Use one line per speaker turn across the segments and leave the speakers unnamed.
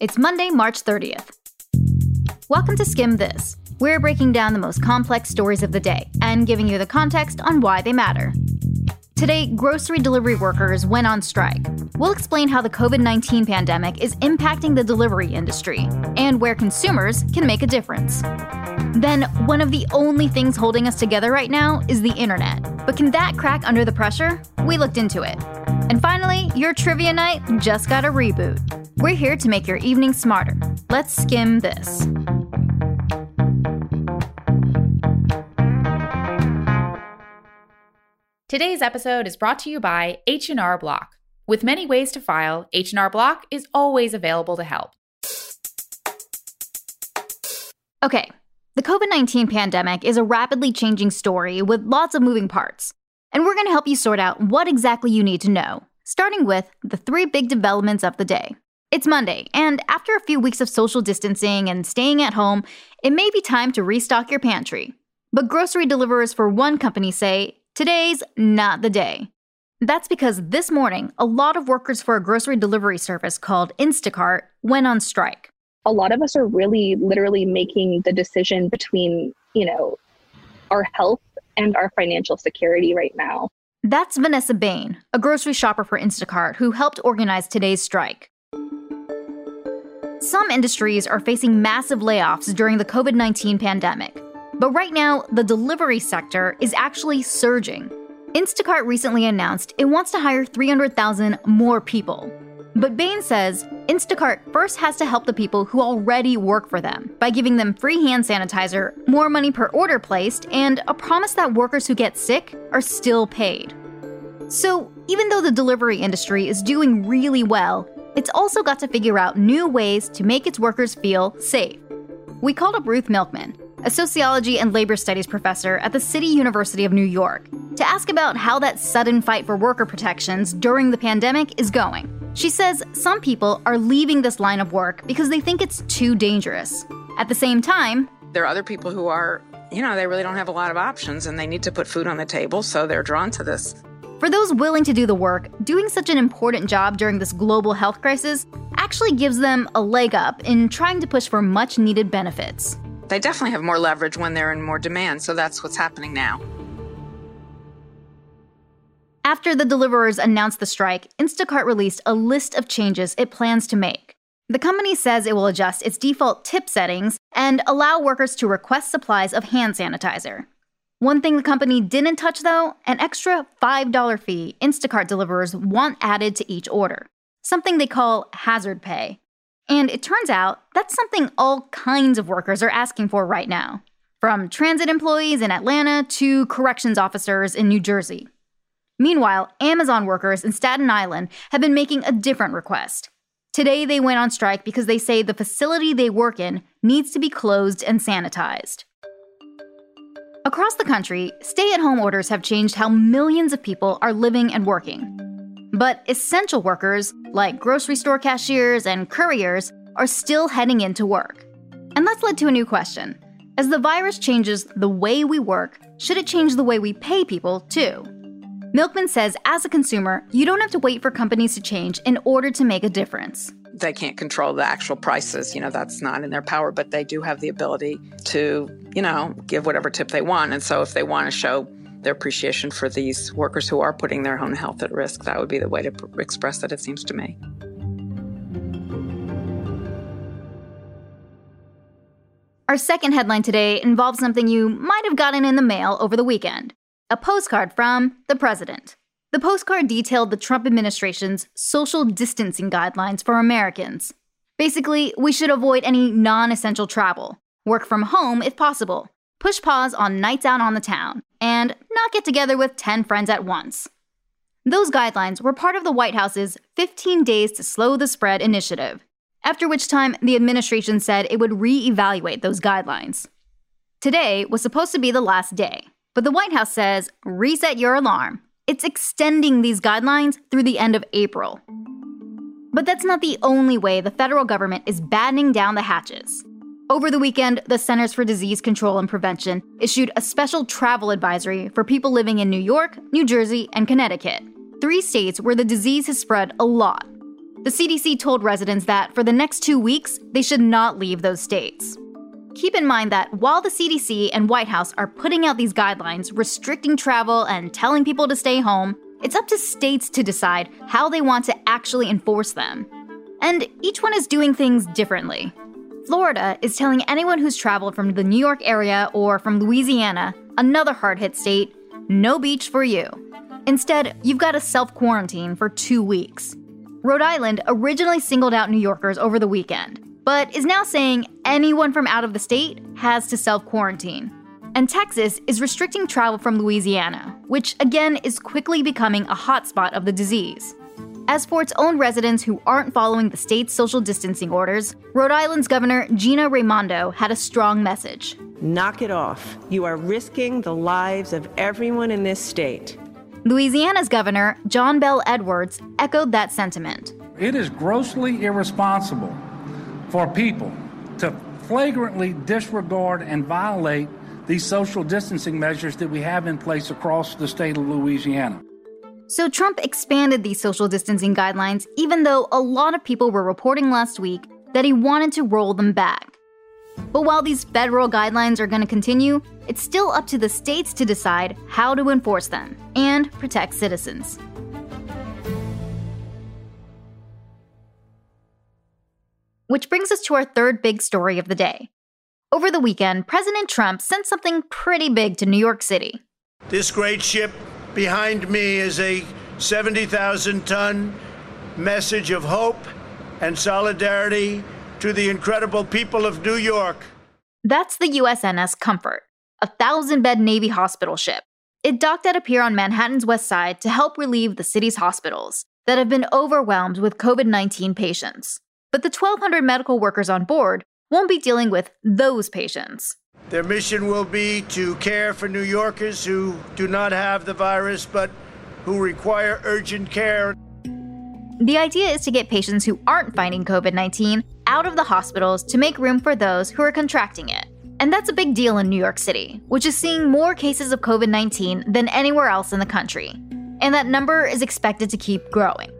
It's Monday, March 30th. Welcome to Skimm This. We're breaking down the most complex stories of the day and giving you the context on why they matter. Today, grocery delivery workers went on strike. We'll explain how the COVID 19 pandemic is impacting the delivery industry and where consumers can make a difference. Then, one of the only things holding us together right now is the internet. But can that crack under the pressure? We looked into it. And finally, your trivia night just got a reboot. We're here to make your evening smarter. Let's skim this.
Today's episode is brought to you by H&R Block. With many ways to file, H&R Block is always available to help.
Okay, the COVID 19 pandemic is a rapidly changing story with lots of moving parts. And we're going to help you sort out what exactly you need to know, starting with the three big developments of the day. It's Monday, and after a few weeks of social distancing and staying at home, it may be time to restock your pantry. But grocery deliverers for one company say Today's not the day. That's because this morning, a lot of workers for a grocery delivery service called Instacart went on strike.
A lot of us are really literally making the decision between, you know, our health and our financial security right now.
That's Vanessa Bain, a grocery shopper for Instacart who helped organize today's strike. Some industries are facing massive layoffs during the COVID 19 pandemic. But right now, the delivery sector is actually surging. Instacart recently announced it wants to hire 300,000 more people. But Bain says Instacart first has to help the people who already work for them by giving them free hand sanitizer, more money per order placed, and a promise that workers who get sick are still paid. So, even though the delivery industry is doing really well, it's also got to figure out new ways to make its workers feel safe. We called up Ruth Milkman, a sociology and labor studies professor at the City University of New York, to ask about how that sudden fight for worker protections during the pandemic is going. She says some people are leaving this line of work because they think it's too dangerous. At the same time,
there are other people who are, you know, they really don't have a lot of options and they need to put food on the table, so they're drawn to this.
For those willing to do the work, doing such an important job during this global health crisis actually gives them a leg up in trying to push for much needed benefits
they definitely have more leverage when they're in more demand. So that's what's happening now.
After the deliverers announced the strike, Instacart released a list of changes it plans to make. The company says it will adjust its default tip settings and allow workers to request supplies of hand sanitizer. One thing the company didn't touch, though, an extra $5 fee Instacart deliverers want added to each order, something they call hazard pay. And it turns out that's something all kinds of workers are asking for right now, from transit employees in Atlanta to corrections officers in New Jersey. Meanwhile, Amazon workers in Staten Island have been making a different request. Today, they went on strike because they say the facility they work in needs to be closed and sanitized. Across the country, stay at home orders have changed how millions of people are living and working. But essential workers, like grocery store cashiers and couriers, are still heading into work. And that's led to a new question. As the virus changes the way we work, should it change the way we pay people too? Milkman says as a consumer, you don't have to wait for companies to change in order to make a difference.
They can't control the actual prices, you know, that's not in their power, but they do have the ability to, you know, give whatever tip they want. And so if they want to show their appreciation for these workers who are putting their own health at risk. That would be the way to pr- express that, it seems to me.
Our second headline today involves something you might have gotten in the mail over the weekend a postcard from the president. The postcard detailed the Trump administration's social distancing guidelines for Americans. Basically, we should avoid any non essential travel, work from home if possible, push pause on nights out on the town, and not get together with 10 friends at once. Those guidelines were part of the White House's 15 Days to Slow the Spread initiative, after which time the administration said it would re evaluate those guidelines. Today was supposed to be the last day, but the White House says reset your alarm. It's extending these guidelines through the end of April. But that's not the only way the federal government is battening down the hatches. Over the weekend, the Centers for Disease Control and Prevention issued a special travel advisory for people living in New York, New Jersey, and Connecticut, three states where the disease has spread a lot. The CDC told residents that for the next two weeks, they should not leave those states. Keep in mind that while the CDC and White House are putting out these guidelines restricting travel and telling people to stay home, it's up to states to decide how they want to actually enforce them. And each one is doing things differently. Florida is telling anyone who's traveled from the New York area or from Louisiana, another hard hit state, no beach for you. Instead, you've got to self quarantine for two weeks. Rhode Island originally singled out New Yorkers over the weekend, but is now saying anyone from out of the state has to self quarantine. And Texas is restricting travel from Louisiana, which again is quickly becoming a hotspot of the disease. As for its own residents who aren't following the state's social distancing orders, Rhode Island's Governor Gina Raimondo had a strong message.
Knock it off. You are risking the lives of everyone in this state.
Louisiana's Governor John Bel Edwards echoed that sentiment.
It is grossly irresponsible for people to flagrantly disregard and violate these social distancing measures that we have in place across the state of Louisiana.
So Trump expanded these social distancing guidelines, even though a lot of people were reporting last week that he wanted to roll them back. But while these federal guidelines are going to continue, it's still up to the states to decide how to enforce them and protect citizens. Which brings us to our third big story of the day. Over the weekend, President Trump sent something pretty big to New York City.
This great ship behind me is a 70,000 ton message of hope and solidarity to the incredible people of New York.
That's the USNS Comfort, a thousand bed Navy hospital ship. It docked at a pier on Manhattan's west side to help relieve the city's hospitals that have been overwhelmed with COVID 19 patients. But the 1,200 medical workers on board won't be dealing with those patients.
Their mission will be to care for New Yorkers who do not have the virus but who require urgent care.
The idea is to get patients who aren't fighting COVID 19 out of the hospitals to make room for those who are contracting it. And that's a big deal in New York City, which is seeing more cases of COVID 19 than anywhere else in the country. And that number is expected to keep growing.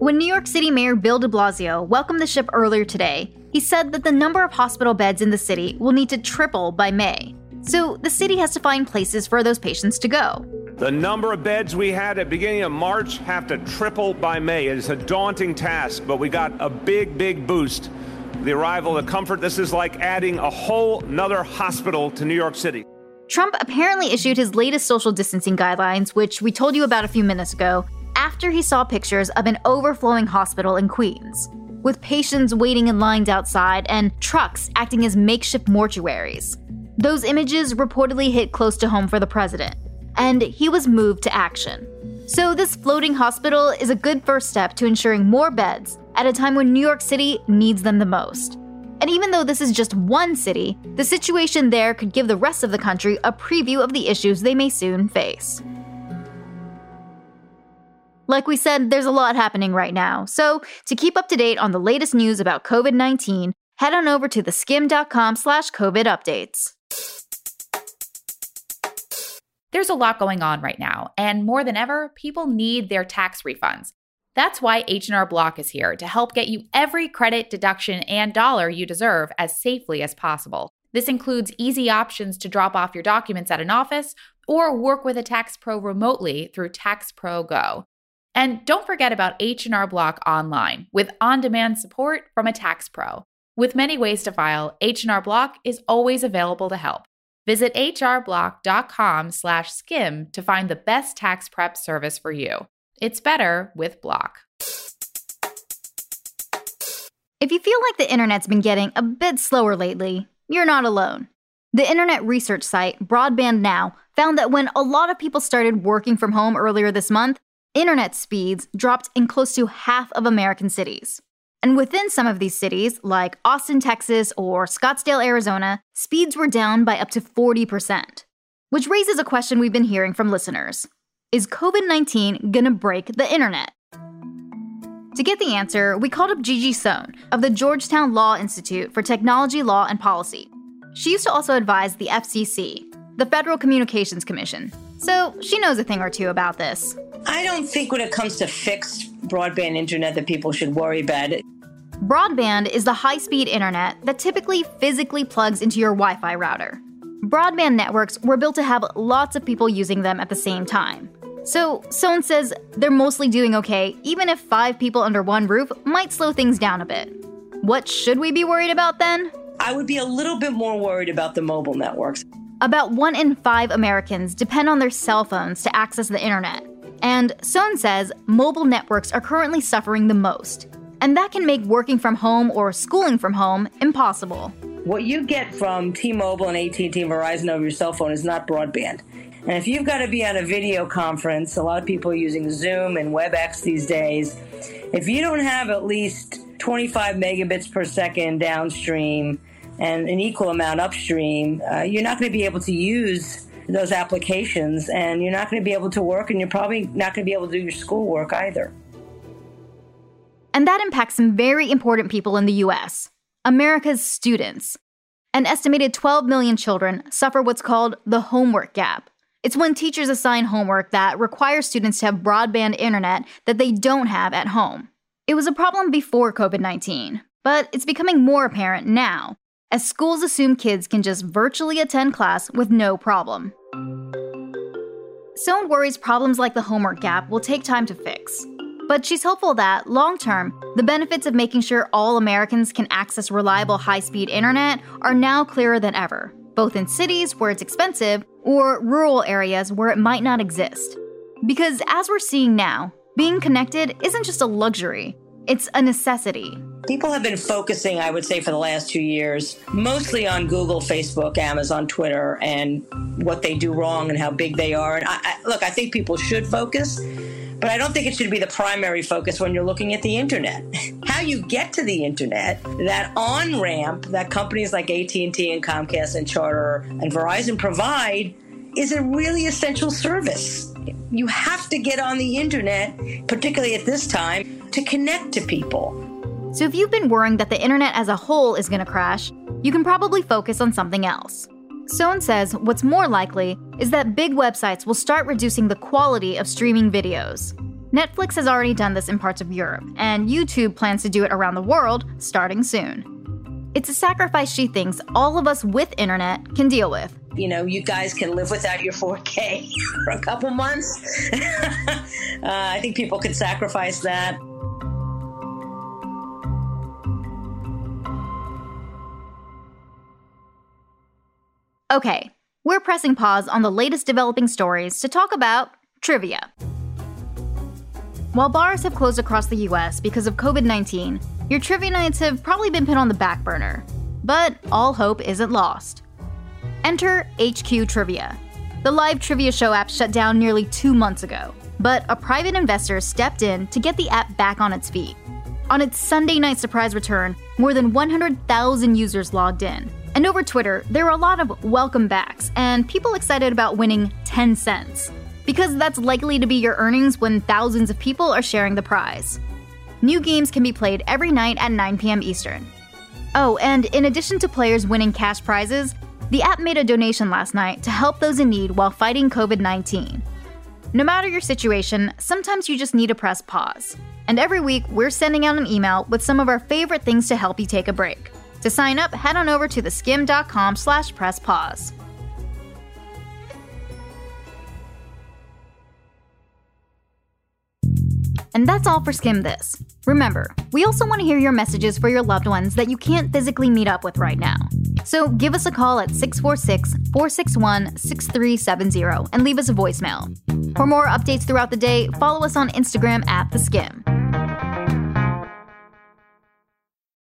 When New York City Mayor Bill de Blasio welcomed the ship earlier today, he said that the number of hospital beds in the city will need to triple by May. So the city has to find places for those patients to go.
The number of beds we had at beginning of March have to triple by May. It is a daunting task, but we got a big, big boost. The arrival of the comfort, this is like adding a whole nother hospital to New York City.
Trump apparently issued his latest social distancing guidelines, which we told you about a few minutes ago, after he saw pictures of an overflowing hospital in Queens, with patients waiting in lines outside and trucks acting as makeshift mortuaries. Those images reportedly hit close to home for the president, and he was moved to action. So, this floating hospital is a good first step to ensuring more beds at a time when New York City needs them the most. And even though this is just one city, the situation there could give the rest of the country a preview of the issues they may soon face. Like we said, there's a lot happening right now. So, to keep up to date on the latest news about COVID-19, head on over to theskimm.com slash COVID updates.
There's a lot going on right now, and more than ever, people need their tax refunds. That's why H&R Block is here to help get you every credit, deduction, and dollar you deserve as safely as possible. This includes easy options to drop off your documents at an office or work with a tax pro remotely through Tax Pro Go. And don't forget about H&R Block online with on-demand support from a tax pro. With many ways to file, H&R Block is always available to help. Visit hrblock.com/skim to find the best tax prep service for you. It's better with Block.
If you feel like the internet's been getting a bit slower lately, you're not alone. The internet research site Broadband Now found that when a lot of people started working from home earlier this month, internet speeds dropped in close to half of American cities. And within some of these cities, like Austin, Texas, or Scottsdale, Arizona, speeds were down by up to 40%. Which raises a question we've been hearing from listeners Is COVID 19 gonna break the internet? To get the answer, we called up Gigi Sohn of the Georgetown Law Institute for Technology, Law, and Policy. She used to also advise the FCC, the Federal Communications Commission, so she knows a thing or two about this.
I don't think when it comes to fixed broadband internet that people should worry about it.
Broadband is the high speed internet that typically physically plugs into your Wi Fi router. Broadband networks were built to have lots of people using them at the same time. So, Sohn says they're mostly doing okay, even if five people under one roof might slow things down a bit. What should we be worried about then?
I would be a little bit more worried about the mobile networks.
About one in five Americans depend on their cell phones to access the internet. And Sohn says mobile networks are currently suffering the most. And that can make working from home or schooling from home impossible.
What you get from T-Mobile and AT&T Verizon over your cell phone is not broadband. And if you've got to be on a video conference, a lot of people are using Zoom and WebEx these days. If you don't have at least 25 megabits per second downstream and an equal amount upstream, uh, you're not going to be able to use those applications and you're not going to be able to work and you're probably not going to be able to do your schoolwork either.
And that impacts some very important people in the US America's students. An estimated 12 million children suffer what's called the homework gap. It's when teachers assign homework that requires students to have broadband internet that they don't have at home. It was a problem before COVID 19, but it's becoming more apparent now as schools assume kids can just virtually attend class with no problem. Sohn worries problems like the homework gap will take time to fix. But she's hopeful that, long term, the benefits of making sure all Americans can access reliable high speed internet are now clearer than ever, both in cities where it's expensive or rural areas where it might not exist. Because as we're seeing now, being connected isn't just a luxury, it's a necessity.
People have been focusing, I would say, for the last two years, mostly on Google, Facebook, Amazon, Twitter, and what they do wrong and how big they are. And I, I, look, I think people should focus, but I don't think it should be the primary focus when you're looking at the internet. How you get to the internet, that on ramp that companies like AT&T and Comcast and Charter and Verizon provide, is a really essential service. You have to get on the internet, particularly at this time, to connect to people.
So if you've been worrying that the internet as a whole is going to crash, you can probably focus on something else. Sohn says what's more likely is that big websites will start reducing the quality of streaming videos. Netflix has already done this in parts of Europe, and YouTube plans to do it around the world starting soon. It's a sacrifice she thinks all of us with internet can deal with.
You know, you guys can live without your 4K for a couple months. uh, I think people could sacrifice that.
Okay, we're pressing pause on the latest developing stories to talk about trivia. While bars have closed across the US because of COVID 19, your trivia nights have probably been put on the back burner. But all hope isn't lost. Enter HQ Trivia. The live trivia show app shut down nearly two months ago, but a private investor stepped in to get the app back on its feet. On its Sunday night surprise return, more than 100,000 users logged in, and over Twitter, there were a lot of welcome backs and people excited about winning 10 cents. Because that's likely to be your earnings when thousands of people are sharing the prize. New games can be played every night at 9 p.m. Eastern. Oh, and in addition to players winning cash prizes, the app made a donation last night to help those in need while fighting COVID 19. No matter your situation, sometimes you just need to press pause. And every week, we're sending out an email with some of our favorite things to help you take a break. To sign up, head on over to theskimm.com slash press pause. And that's all for Skimm This. Remember, we also want to hear your messages for your loved ones that you can't physically meet up with right now. So give us a call at 646 461 6370 and leave us a voicemail. For more updates throughout the day, follow us on Instagram at The Skimm.